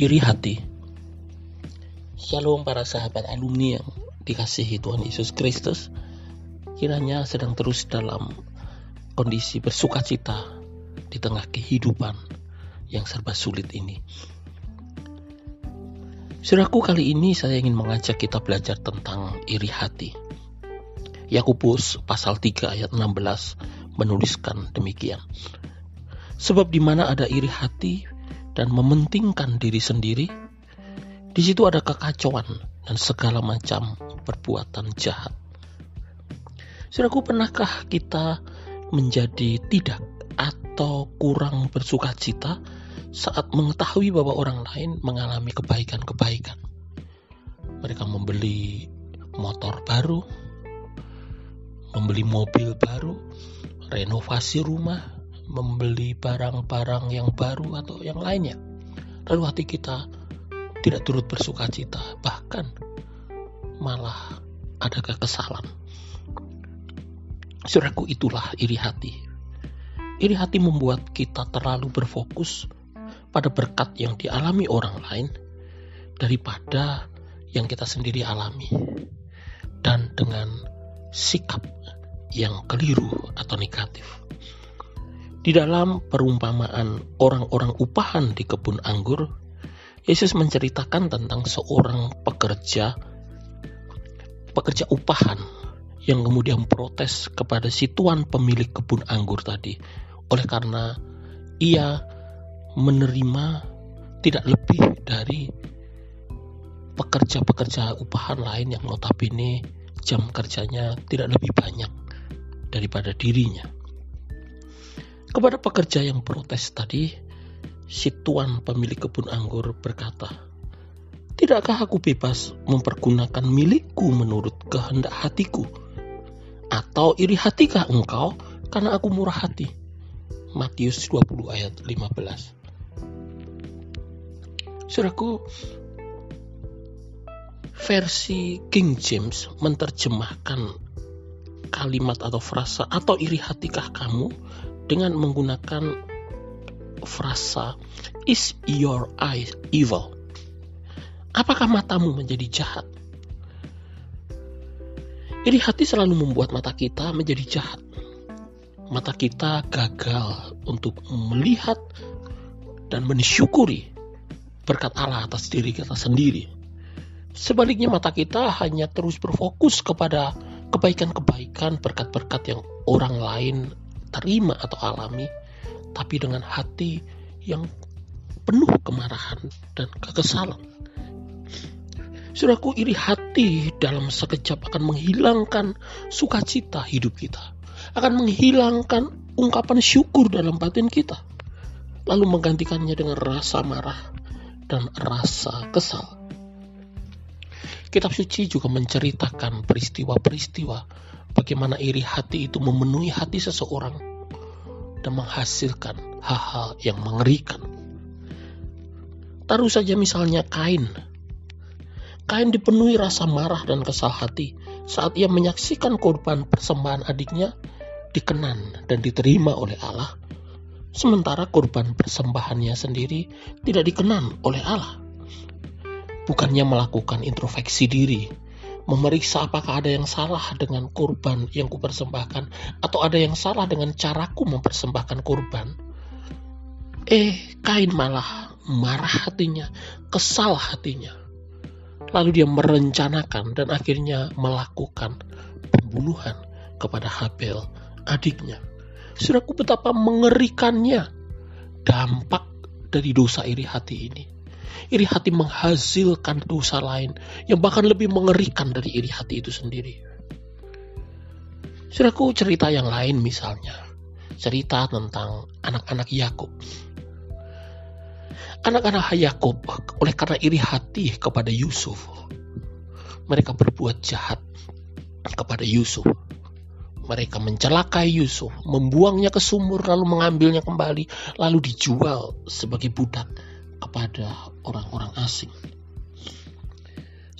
iri hati. Shalom para sahabat alumni yang dikasihi Tuhan Yesus Kristus. Kiranya sedang terus dalam kondisi bersuka cita di tengah kehidupan yang serba sulit ini. Suraku kali ini saya ingin mengajak kita belajar tentang iri hati. Yakobus pasal 3 ayat 16 menuliskan demikian. Sebab di mana ada iri hati, dan mementingkan diri sendiri, di situ ada kekacauan dan segala macam perbuatan jahat. Saudaraku, pernahkah kita menjadi tidak atau kurang bersuka cita saat mengetahui bahwa orang lain mengalami kebaikan-kebaikan? Mereka membeli motor baru, membeli mobil baru, renovasi rumah, membeli barang-barang yang baru atau yang lainnya. Lalu hati kita tidak turut bersuka cita, bahkan malah ada kekesalan. Suraku itulah iri hati. Iri hati membuat kita terlalu berfokus pada berkat yang dialami orang lain daripada yang kita sendiri alami. Dan dengan sikap yang keliru atau negatif. Di dalam perumpamaan orang-orang upahan di kebun anggur, Yesus menceritakan tentang seorang pekerja pekerja upahan yang kemudian protes kepada si tuan pemilik kebun anggur tadi oleh karena ia menerima tidak lebih dari pekerja-pekerja upahan lain yang notabene jam kerjanya tidak lebih banyak daripada dirinya. Kepada pekerja yang protes tadi, si tuan pemilik kebun anggur berkata, Tidakkah aku bebas mempergunakan milikku menurut kehendak hatiku? Atau iri hatikah engkau karena aku murah hati? Matius 20 ayat 15 Suraku, versi King James menerjemahkan kalimat atau frasa atau iri hatikah kamu dengan menggunakan frasa is your eye evil? Apakah matamu menjadi jahat? Iri hati selalu membuat mata kita menjadi jahat. Mata kita gagal untuk melihat dan mensyukuri berkat Allah atas diri kita sendiri. Sebaliknya mata kita hanya terus berfokus kepada kebaikan-kebaikan, berkat-berkat yang orang lain terima atau alami, tapi dengan hati yang penuh kemarahan dan kekesalan. Suraku iri hati dalam sekejap akan menghilangkan sukacita hidup kita. Akan menghilangkan ungkapan syukur dalam batin kita. Lalu menggantikannya dengan rasa marah dan rasa kesal. Kitab suci juga menceritakan peristiwa-peristiwa bagaimana iri hati itu memenuhi hati seseorang dan menghasilkan hal-hal yang mengerikan. Taruh saja misalnya Kain. Kain dipenuhi rasa marah dan kesal hati saat ia menyaksikan korban persembahan adiknya dikenan dan diterima oleh Allah, sementara korban persembahannya sendiri tidak dikenan oleh Allah. Bukannya melakukan introspeksi diri, memeriksa apakah ada yang salah dengan kurban yang kupersembahkan atau ada yang salah dengan caraku mempersembahkan kurban. Eh, Kain malah marah hatinya, kesal hatinya. Lalu dia merencanakan dan akhirnya melakukan pembunuhan kepada Habel, adiknya. Sudahku betapa mengerikannya dampak dari dosa iri hati ini iri hati menghasilkan dosa lain yang bahkan lebih mengerikan dari iri hati itu sendiri. Saudaraku cerita yang lain misalnya, cerita tentang anak-anak Yakub. Anak-anak Yakub oleh karena iri hati kepada Yusuf, mereka berbuat jahat kepada Yusuf. Mereka mencelakai Yusuf, membuangnya ke sumur lalu mengambilnya kembali, lalu dijual sebagai budak kepada orang-orang asing.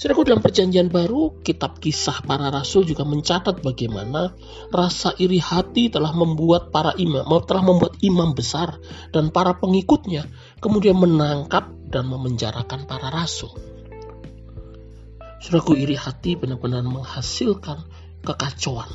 Saudaraku dalam perjanjian baru, kitab kisah para rasul juga mencatat bagaimana rasa iri hati telah membuat para imam, telah membuat imam besar dan para pengikutnya kemudian menangkap dan memenjarakan para rasul. Saudaraku iri hati benar-benar menghasilkan kekacauan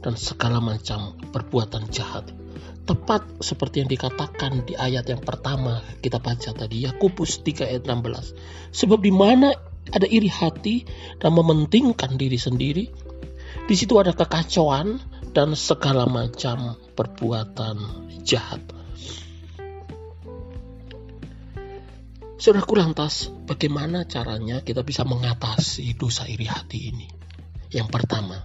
dan segala macam perbuatan jahat. Tepat seperti yang dikatakan di ayat yang pertama kita baca tadi Yakobus 3 ayat 16. Sebab di mana ada iri hati dan mementingkan diri sendiri, di situ ada kekacauan dan segala macam perbuatan jahat. Saudaraku lantas, bagaimana caranya kita bisa mengatasi dosa iri hati ini? Yang pertama,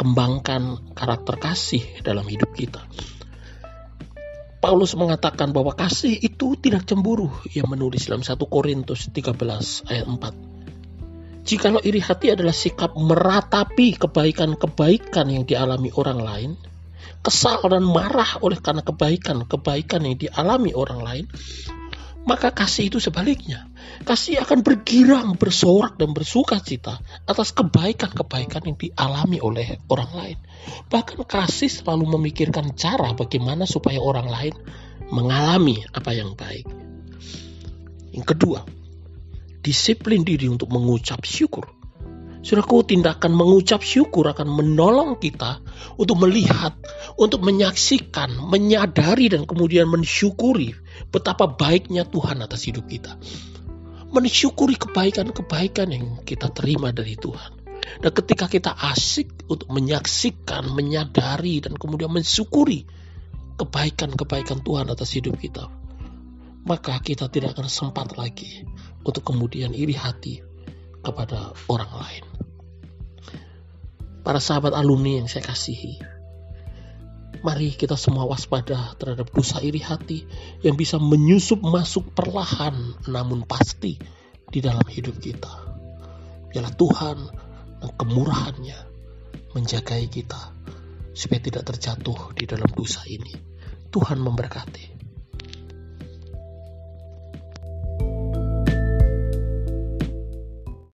kembangkan karakter kasih dalam hidup kita. Paulus mengatakan bahwa kasih itu tidak cemburu. Ia menulis dalam 1 Korintus 13 ayat 4. Jikalau iri hati adalah sikap meratapi kebaikan-kebaikan yang dialami orang lain, kesal dan marah oleh karena kebaikan-kebaikan yang dialami orang lain, maka kasih itu sebaliknya. Kasih akan bergirang, bersorak, dan bersuka cita atas kebaikan-kebaikan yang dialami oleh orang lain. Bahkan kasih selalu memikirkan cara bagaimana supaya orang lain mengalami apa yang baik. Yang kedua, disiplin diri untuk mengucap syukur. Saudaraku, tindakan mengucap syukur akan menolong kita untuk melihat, untuk menyaksikan, menyadari, dan kemudian mensyukuri betapa baiknya Tuhan atas hidup kita. Mensyukuri kebaikan-kebaikan yang kita terima dari Tuhan. Dan ketika kita asik untuk menyaksikan, menyadari, dan kemudian mensyukuri kebaikan-kebaikan Tuhan atas hidup kita, maka kita tidak akan sempat lagi untuk kemudian iri hati kepada orang lain. Para sahabat alumni yang saya kasihi, mari kita semua waspada terhadap dosa iri hati yang bisa menyusup masuk perlahan namun pasti di dalam hidup kita. Biarlah Tuhan dan kemurahannya menjagai kita supaya tidak terjatuh di dalam dosa ini. Tuhan memberkati.